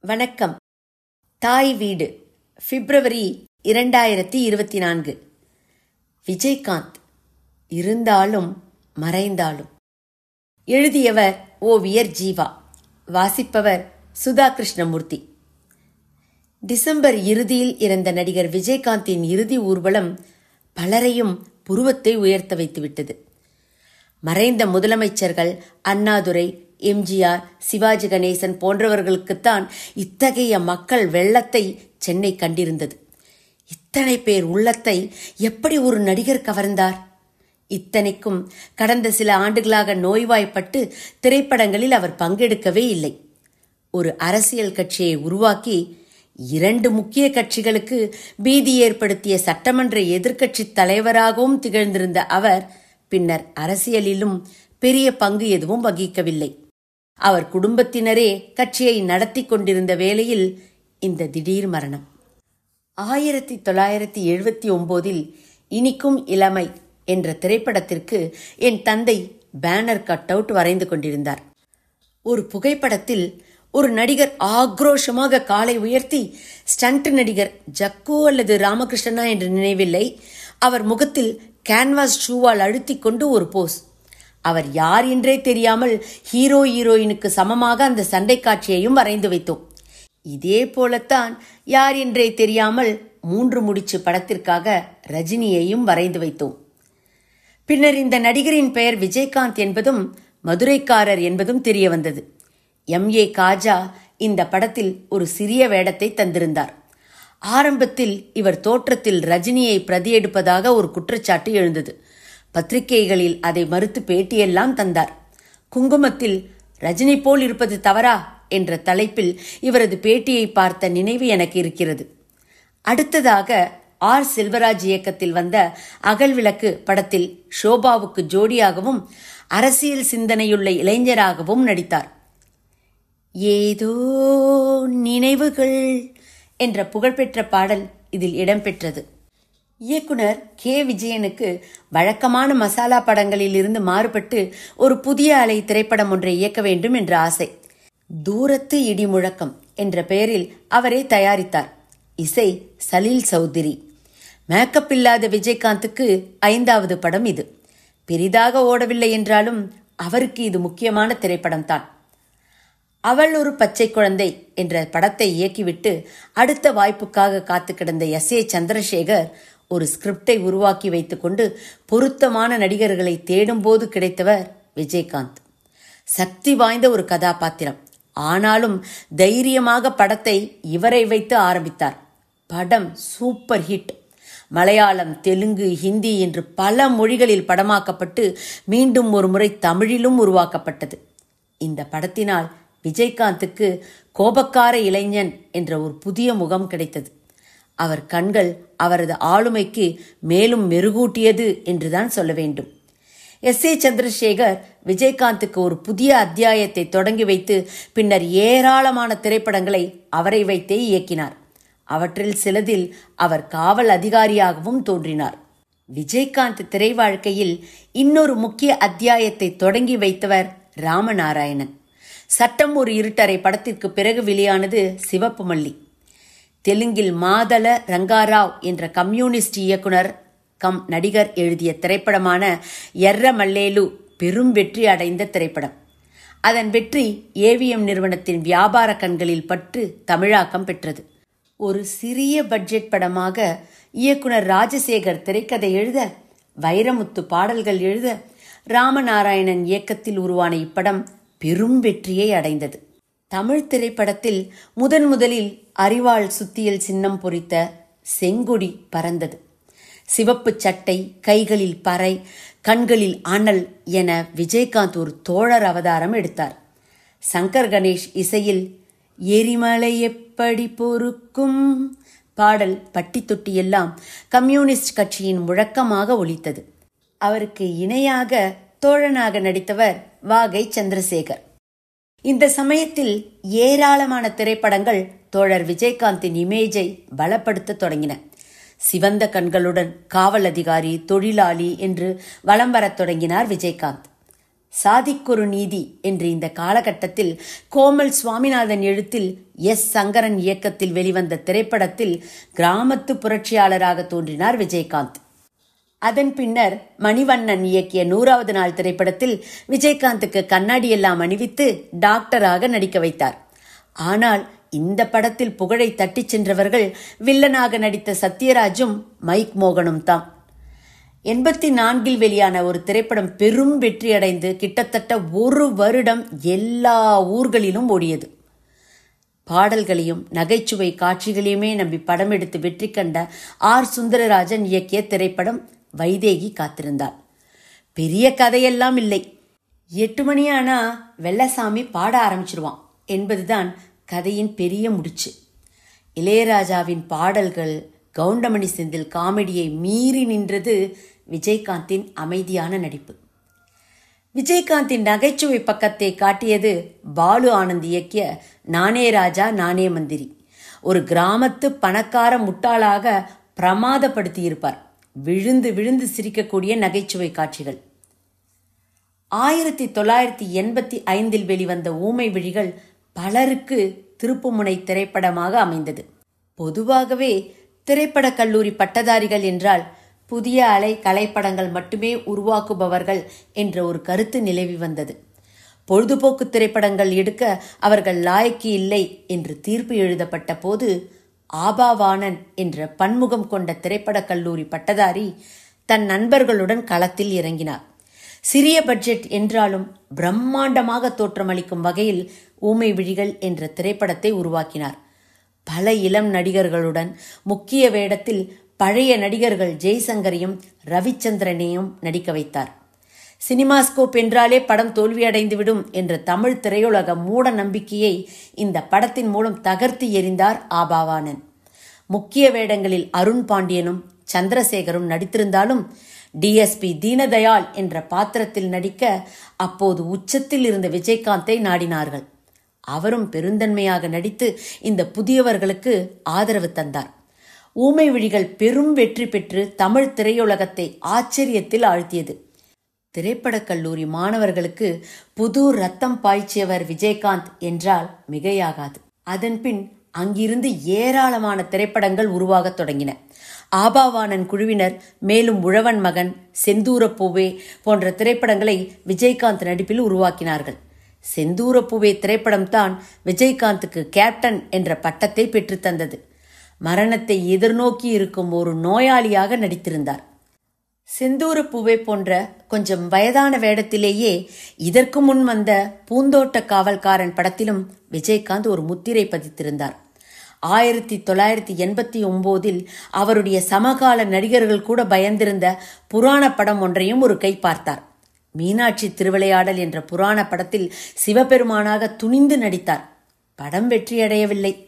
வணக்கம். தாய் வீடு பிப்ரவரி இரண்டாயிரத்தி இருபத்தி நான்கு விஜயகாந்த் இருந்தாலும் மறைந்தாலும். எழுதியவர் ஓவியர் ஜீவா வாசிப்பவர் சுதா கிருஷ்ணமூர்த்தி டிசம்பர் இறுதியில் இறந்த நடிகர் விஜயகாந்தின் இறுதி ஊர்வலம் பலரையும் புருவத்தை உயர்த்த வைத்துவிட்டது. மறைந்த முதலமைச்சர்கள் அண்ணாதுரை எம்ஜிஆர் சிவாஜி கணேசன் போன்றவர்களுக்குத்தான் இத்தகைய மக்கள் வெள்ளத்தை சென்னை கண்டிருந்தது. இத்தனை பேர் உள்ளத்தை எப்படி ஒரு நடிகர் கவர்ந்தார்? இத்தனைக்கும் கடந்த சில ஆண்டுகளாக நோய்வாய்ப்பட்டு திரைப்படங்களில் அவர் பங்கெடுக்கவே இல்லை. ஒரு அரசியல் கட்சியை உருவாக்கி இரண்டு முக்கிய கட்சிகளுக்கு பீதி ஏற்படுத்திய சட்டமன்ற எதிர்க்கட்சி தலைவராகவும் திகழ்ந்திருந்த அவர் பின்னர் அரசியலிலும் பெரிய பங்கு எதுவும் வகிக்கவில்லை. அவர் குடும்பத்தினரே கட்சியை நடத்தி கொண்டிருந்த வேளையில் இந்த திடீர் மரணம். ஆயிரத்தி தொள்ளாயிரத்தி எழுபத்தி ஒன்பதில் இனிக்கும் இளமை என்ற திரைப்படத்திற்கு என் தந்தை பேனர் கட் அவுட் வரைந்து கொண்டிருந்தார். ஒரு புகைப்படத்தில் ஒரு நடிகர் ஆக்ரோஷமாக காலை உயர்த்தி ஸ்டண்ட் நடிகர் ஜக்கு அல்லது ராமகிருஷ்ணனா என்று நினைவில்லை. அவர் முகத்தில் கேன்வாஸ் ஷூவால் அழுத்திக் கொண்டு ஒரு போஸ் அவர் யார் என்றே தெரியாமல் ஹீரோ ஹீரோயினுக்கு சமமாக அந்த சண்டை காட்சியையும் வரைந்து வைத்தோம். இதே போலத்தான் யார் என்றே தெரியாமல் மூன்று முடிச்சு படத்திற்காக ரஜினியையும் வரைந்து வைத்தோம். பின்னர் இந்த நடிகரின் பெயர் விஜயகாந்த் என்பதும் மதுரைக்காரர் என்பதும் தெரிய வந்தது எம். ஏ. காஜா இந்த படத்தில் ஒரு சிறிய வேடத்தை தந்திருந்தார். ஆரம்பத்தில் இவர் தோற்றத்தில் ரஜினியை பிரதியெடுப்பதாக ஒரு குற்றச்சாட்டு எழுந்தது. பத்திரிகைகளில் அதை மறுத்து பேட்டியெல்லாம் தந்தார். குங்குமத்தில் ரஜினி போல் இருப்பது தவறா? என்ற தலைப்பில் இவரது பேட்டியை பார்த்த நினைவு எனக்கு இருக்கிறது. அடுத்ததாக ஆர். செல்வராஜ் இயக்கத்தில் வந்த அகல்விளக்கு படத்தில் ஷோபாவுக்கு ஜோடியாகவும் அரசியல் சிந்தனையுள்ள இளைஞராகவும் நடித்தார். ஏதோ நினைவுகள் என்ற புகழ்பெற்ற பாடல் இதில் இடம்பெற்றது. இயக்குனர் கே. விஜயனுக்கு வழக்கமான மசாலா படங்களில் இருந்து மாறுபட்டு ஒரு புதிய அலை திரைப்படம் ஒன்றை இயக்க வேண்டும் என்ற ஆசை. தூரத்து இடி முழக்கம் என்ற பெயரில் அவரே தயாரித்தார். இசை சலீல் சௌத்ரி. மேக்கப் இல்லாத விஜயகாந்துக்கு ஐந்தாவது படம் இது. பெரிதாக ஓடவில்லை என்றாலும் அவருக்கு இது முக்கியமான திரைப்படம் தான் அவள் ஒரு பச்சை குழந்தை என்ற படத்தை இயக்கிவிட்டு அடுத்த வாய்ப்புக்காக காத்து கிடந்த எஸ் ஏ சந்திரசேகர் ஒரு ஸ்கிரிப்டை உருவாக்கி வைத்துக்கொண்டு பொருத்தமான நடிகர்களை தேடும்போது கிடைத்தவர் விஜயகாந்த். சக்தி வாய்ந்த ஒரு கதாபாத்திரம். ஆனாலும் தைரியமாக படத்தை இவரை வைத்து ஆரம்பித்தார். படம் சூப்பர் ஹிட் மலையாளம் தெலுங்கு ஹிந்தி என்று பல மொழிகளில் படமாக்கப்பட்டு மீண்டும் ஒரு முறை தமிழிலும் உருவாக்கப்பட்டது. இந்த படத்தினால் விஜயகாந்துக்கு கோபக்கார இளைஞன் என்ற ஒரு புதிய முகம் கிடைத்தது. அவர் கண்கள் அவரது ஆளுமைக்கு மேலும் மெருகூட்டியது என்றுதான் சொல்ல வேண்டும். எஸ். ஏ. சந்திரசேகர் விஜயகாந்துக்கு ஒரு புதிய அத்தியாயத்தை தொடங்கி வைத்து பின்னர் ஏராளமான திரைப்படங்களை அவரை வைத்தே இயக்கினார். அவற்றில் சிலதில் அவர் காவல் அதிகாரியாகவும் தோன்றினார். விஜயகாந்த் திரை வாழ்க்கையில் இன்னொரு முக்கிய அத்தியாயத்தை தொடங்கி வைத்தவர் ராமநாராயணன். சட்டம் ஒரு இருட்டரை படத்திற்கு பிறகு வெளியானது சிவப்பு மல்லி. தெலுங்கில் மாதள ரங்காராவ் என்ற கம்யூனிஸ்ட் இயக்குனர் கம். நடிகர் எழுதிய திரைப்படமான எர்ர மல்லேலு பெரும் வெற்றி அடைந்த திரைப்படம். அதன் வெற்றி ஏவிஎம் நிறுவனத்தின் வியாபார கண்களில் பட்டு தமிழாக்கம் பெற்றது. ஒரு சிறிய பட்ஜெட் படமாக இயக்குனர் ராஜசேகர் திரைக்கதை எழுத வைரமுத்து பாடல்கள் எழுத ராமநாராயணன் இயக்கத்தில் உருவான இப்படம் பெரும் வெற்றியை அடைந்தது. தமிழ் திரைப்படத்தில் முதன் முதலில் அறிவாள் சுத்தியல் சின்னம் பொறித்த செங்கொடி பறந்தது. சிவப்பு சட்டை கைகளில் பறை கண்களில் அனல் என விஜயகாந்த் ஒரு தோழர் அவதாரம் எடுத்தார். சங்கர் கணேஷ் இசையில் எரிமலை எப்படி பொறுக்கும் பாடல் பட்டி தொட்டி எல்லாம் கம்யூனிஸ்ட் கட்சியின் முழக்கமாக ஒலித்தது. அவருக்கு இணையாக தோழனாக நடித்தவர் வாகை சந்திரசேகர். இந்த சமயத்தில் ஏராளமான திரைப்படங்கள் தோழர் விஜயகாந்தின் இமேஜை பலப்படுத்த தொடங்கின. சிவந்த கண்களுடன் காவல் அதிகாரி தொழிலாளி என்று வலம் வரத் தொடங்கினார் விஜயகாந்த். சாதிக்கொரு நீதி என்று இந்த காலகட்டத்தில் கோமல் சுவாமிநாதன் எழுத்தில் எஸ். சங்கரன் இயக்கத்தில் வெளிவந்த திரைப்படத்தில் கிராமத்து புரட்சியாளராக தோன்றினார் விஜயகாந்த். அதன் பின்னர் மணிவண்ணன் இயக்கிய நூறாவது நாள் திரைப்படத்தில் விஜயகாந்துக்கு கண்ணாடி எல்லாம் அணிவித்து டாக்டராக நடிக்க வைத்தார். ஆனால் இந்த படத்தில் புகழை தட்டிச் சென்றவர்கள் வில்லனாக நடித்த சத்யராஜும் மைக் மோகனும் தான். எண்பத்தி நான்கில் வெளியான ஒரு திரைப்படம் பெரும் வெற்றியடைந்து கிட்டத்தட்ட ஒரு வருடம் எல்லா ஊர்களிலும் ஓடியது. பாடல்களையும் நகைச்சுவை காட்சிகளையுமே நம்பி படம் எடுத்து வெற்றி கண்ட ஆர். சுந்தரராஜன் இயக்கிய திரைப்படம் வைதேகி காத்திருந்தாள். பெரிய கதையெல்லாம் இல்லை. எட்டு மணி ஆனா வெள்ளசாமி பாட ஆரம்பிச்சிருவான் என்பதுதான் கதையின் பெரிய முடிச்சு. இளையராஜாவின் பாடல்கள் கவுண்டமணி செந்தில் காமெடியை மீறி நின்றது விஜயகாந்தின் அமைதியான நடிப்பு. விஜயகாந்தின் நகைச்சுவை பக்கத்தை காட்டியது பாலு ஆனந்த் இயக்கிய நானே ராஜா நானே மந்திரி. ஒரு கிராமத்து பணக்கார முட்டாளாக பிரமாதப்படுத்தியிருப்பார். விழுந்து விழுந்து சிரிக்கக்கூடிய நகைச்சுவை காட்சிகள். ஆயிரத்தி தொள்ளாயிரத்தி எண்பத்தி ஐந்தில் வெளிவந்த ஊமை விழிகள் பலருக்கு திருப்புமுனை திரைப்படமாக அமைந்தது. பொதுவாகவே திரைப்படக் கல்லூரி பட்டதாரிகள் என்றால் புதிய அலை கலைப்படங்கள் மட்டுமே உருவாக்குபவர்கள் என்ற ஒரு கருத்து நிலவி வந்தது. பொழுதுபோக்கு திரைப்படங்கள் எடுக்க அவர்கள் லாய்க்கு இல்லை என்று தீர்ப்பு எழுதப்பட்ட போது ஆபாவானன் என்ற பன்முகம் கொண்ட திரைப்படக் கல்லூரி பட்டதாரி தன் நண்பர்களுடன் களத்தில் இறங்கினார். சிறிய பட்ஜெட் என்றாலும் பிரம்மாண்டமாக தோற்றமளிக்கும் வகையில் ஊமை விழிகள் என்ற திரைப்படத்தை உருவாக்கினார். பல இளம் நடிகர்களுடன் முக்கிய வேடத்தில் பழைய நடிகர்கள் ஜெய்சங்கரையும் ரவிச்சந்திரனையும் நடிக்க வைத்தார். சினிமாஸ்கோப் என்றாலே படம் தோல்வியடைந்துவிடும் என்ற தமிழ் திரையுலக மூட நம்பிக்கையை இந்த படத்தின் மூலம் தகர்த்து எறிந்தார் ஆபாவானன். முக்கிய வேடங்களில் அருண் பாண்டியனும் சந்திரசேகரும் நடித்திருந்தாலும் டிஎஸ்பி தீனதயாள் என்ற பாத்திரத்தில் நடிக்க அப்போது உச்சத்தில் இருந்த விஜயகாந்தை நாடினார்கள். அவரும் பெருந்தன்மையாக நடித்து இந்த புதியவர்களுக்கு ஆதரவு தந்தார். ஊமை விழிகள் பெரும் வெற்றி பெற்று தமிழ் திரையுலகத்தை ஆச்சரியத்தில் ஆழ்த்தியது. திரைப்படக் கல்லூரி மாணவர்களுக்கு புது ரத்தம் பாய்ச்சியவர் விஜயகாந்த் என்றால் மிகையாகாது. அதன்பின் அங்கிருந்து ஏராளமான திரைப்படங்கள் உருவாகத் தொடங்கின. ஆபாவானன் குழுவினர் மேலும் உழவன் மகன் செந்தூரப்பூவே போன்ற திரைப்படங்களை விஜயகாந்த் நடிப்பில் உருவாக்கினார்கள். செந்தூரப்பூவே திரைப்படம்தான் விஜயகாந்துக்கு கேப்டன் என்ற பட்டத்தை பெற்றுத்தந்தது மரணத்தை எதிர்நோக்கி இருக்கும் ஒரு நோயாளியாக நடித்திருந்தார். செந்தூரப்பூவை போன்ற கொஞ்சம் வயதான வேடத்திலேயே இதற்கு முன் வந்த பூந்தோட்ட காவல்காரன் படத்திலும் விஜயகாந்த் ஒரு முத்திரை பதித்திருந்தார். ஆயிரத்தி தொள்ளாயிரத்தி எண்பத்தி ஒம்போதில் அவருடைய சமகால நடிகர்கள் கூட பயந்திருந்த புராண படம் ஒன்றையும் ஒரு கை பார்த்தார். மீனாட்சி திருவிளையாடல் என்ற புராண படத்தில் சிவபெருமானாக துணிந்து நடித்தார். படம் வெற்றியடையவில்லை.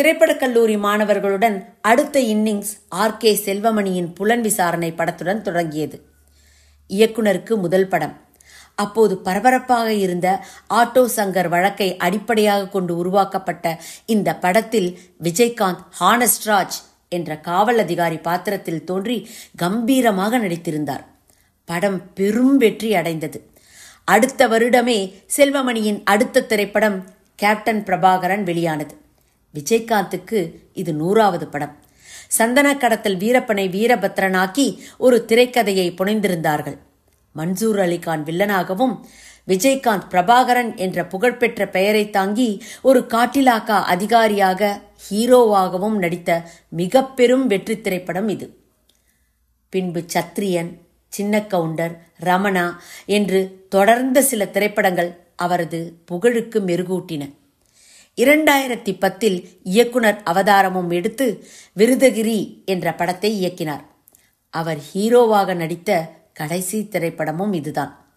திரைப்படக் கல்லூரி மாணவர்களுடன் அடுத்த இன்னிங்ஸ் ஆர் கே செல்வமணியின் புலன் விசாரணை படத்துடன் தொடங்கியது. இயக்குனருக்கு முதல் படம். அப்போது பரபரப்பாக இருந்த ஆட்டோ சங்கர் வழக்கை அடிப்படையாக கொண்டு உருவாக்கப்பட்ட இந்த படத்தில் விஜயகாந்த் ஹானஸ்ட்ராஜ் என்ற காவல் அதிகாரி பாத்திரத்தில் தோன்றி கம்பீரமாக நடித்திருந்தார். படம் பெரும் வெற்றி அடைந்தது. அடுத்த வருடமே செல்வமணியின் அடுத்த திரைப்படம் கேப்டன் பிரபாகரன் வெளியானது. விஜயகாந்துக்கு இது நூறாவது படம். சந்தன கடத்தல் வீரப்பனை வீரபத்ரனாக்கி ஒரு திரைக்கதையை புனைந்திருந்தார்கள். மன்சூர் அலிகான் வில்லனாகவும் விஜயகாந்த் பிரபாகரன் என்ற புகழ்பெற்ற பெயரை தாங்கி ஒரு காட்டிலாக்கா அதிகாரியாக ஹீரோவாகவும் நடித்த மிக பெரும் வெற்றி திரைப்படம் இது. பின்பு சத்ரியன் சின்ன கவுண்டர் ரமணா என்று தொடர்ந்த சில திரைப்படங்கள் அவரது புகழுக்கு மெருகூட்டின. இரண்டாயிரத்தி பத்தில் இயக்குனர் அவதாரமும் எடுத்து விருதகிரி என்ற படத்தை இயக்கினார். அவர் ஹீரோவாக நடித்த கடைசி திரைப்படமும் இதுதான்.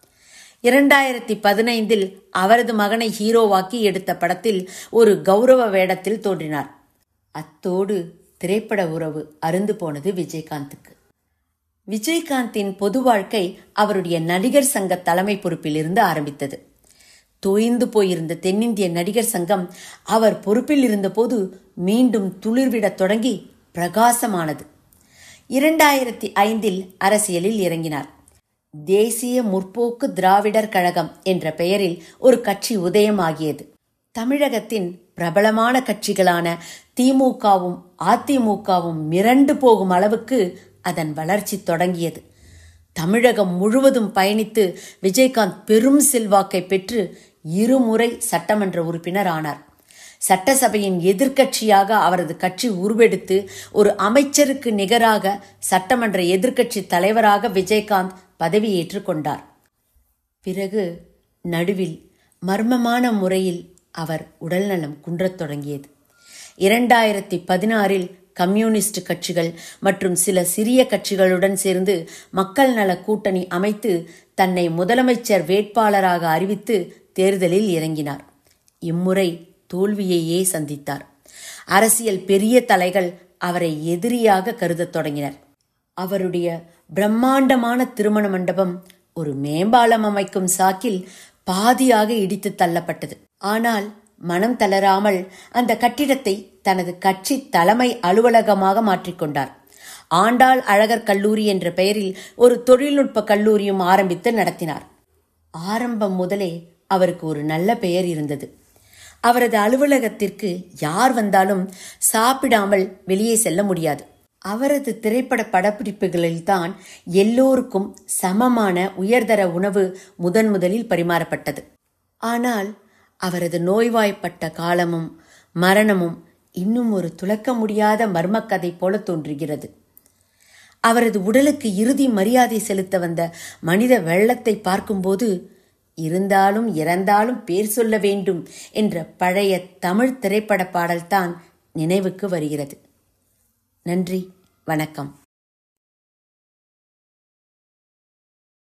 இரண்டாயிரத்தி பதினைந்தில் அவரது மகனை ஹீரோவாக்கி எடுத்த படத்தில் ஒரு கௌரவ வேடத்தில் தோன்றினார். அத்தோடு திரைப்பட உறவு அருந்து போனது விஜயகாந்துக்கு. விஜயகாந்தின் பொது வாழ்க்கை அவருடைய நடிகர் சங்க தலைமை பொறுப்பிலிருந்து ஆரம்பித்தது. தொய்ந்து போயிருந்த தென்னிந்திய நடிகர் சங்கம் அவர் பொறுப்பில் இருந்தபோது மீண்டும் துளிர்விடத் தொடங்கி பிரகாசமானது. இரண்டாயிரத்தி ஐந்தில் அரசியலில் இறங்கினார். தேசிய முற்போக்கு திராவிடர் கழகம் என்ற பெயரில் ஒரு கட்சி உதயமாகியது. தமிழகத்தின் பிரபலமான கட்சிகளான திமுகவும் அதிமுகவும் மிரண்டு போகும் அளவுக்கு அதன் வளர்ச்சி தொடங்கியது. தமிழகம் முழுவதும் பயணித்து விஜயகாந்த் பெரும் செல்வாக்கை பெற்று இருமுறை சட்டமன்ற உறுப்பினர் ஆனார். சட்டசபையின் எதிர்க்கட்சியாக அவரது கட்சி உருவெடுத்து ஒரு அமைச்சருக்கு நிகராக சட்டமன்ற எதிர்க்கட்சி தலைவராக விஜயகாந்த் பதவியேற்றுக் கொண்டார். பிறகு நடுவில் மர்மமான முறையில் அவர் உடல்நலம் குன்றத் தொடங்கியது. இரண்டாயிரத்தி பதினாறில் கம்யூனிஸ்ட் கட்சிகள் மற்றும் சில சிறிய கட்சிகளுடன் சேர்ந்து மக்கள் நல கூட்டணி அமைத்து தன்னை முதலமைச்சர் வேட்பாளராக அறிவித்து தேர்தலில் இறங்கினார். இம்முறை தோல்வியையே சந்தித்தார். அரசியல் பெரிய தலைகள் அவரை எதிரியாக கருதத் தொடங்கினர். அவருடைய பிரம்மாண்டமான திருமண மண்டபம் ஒரு மேம்பாலம் அமைக்கும் சாக்கில் பாதியாக இடித்து தள்ளப்பட்டது. ஆனால் மனம் தளராமல் அந்த கட்டிடத்தை தனது கட்சி தலைமை அலுவலகமாக மாற்றிக்கொண்டார் ஆண்டாள் அழகர் கல்லூரி என்ற பெயரில் ஒரு தொழில்நுட்ப கல்லூரியும் ஆரம்பித்து நடத்தினார். ஆரம்பம் முதலே அவருக்கு ஒரு நல்ல பெயர் இருந்தது. அவரது அலுவலகத்திற்கு யார் வந்தாலும் சாப்பிடாமல் வெளியே செல்ல முடியாது. அவரது திரைப்பட படப்பிடிப்புகளில்தான் எல்லோருக்கும் சமமான உயர்தர உணவு முதன் முதலில் பரிமாறப்பட்டது. ஆனால் அவரது நோய்வாய்ப்பட்ட காலமும் மரணமும் இன்னும் ஒரு துளக்க முடியாத மர்மக்கதை போல தோன்றுகிறது. அவரது உடலுக்கு இறுதி மரியாதை செலுத்த வந்த மனித வெள்ளத்தை பார்க்கும்போது இருந்தாலும் இறந்தாலும் பேர் சொல்ல வேண்டும் என்ற பழைய தமிழ் திரைப்பட பாடல்தான் நினைவுக்கு வருகிறது. நன்றி வணக்கம்.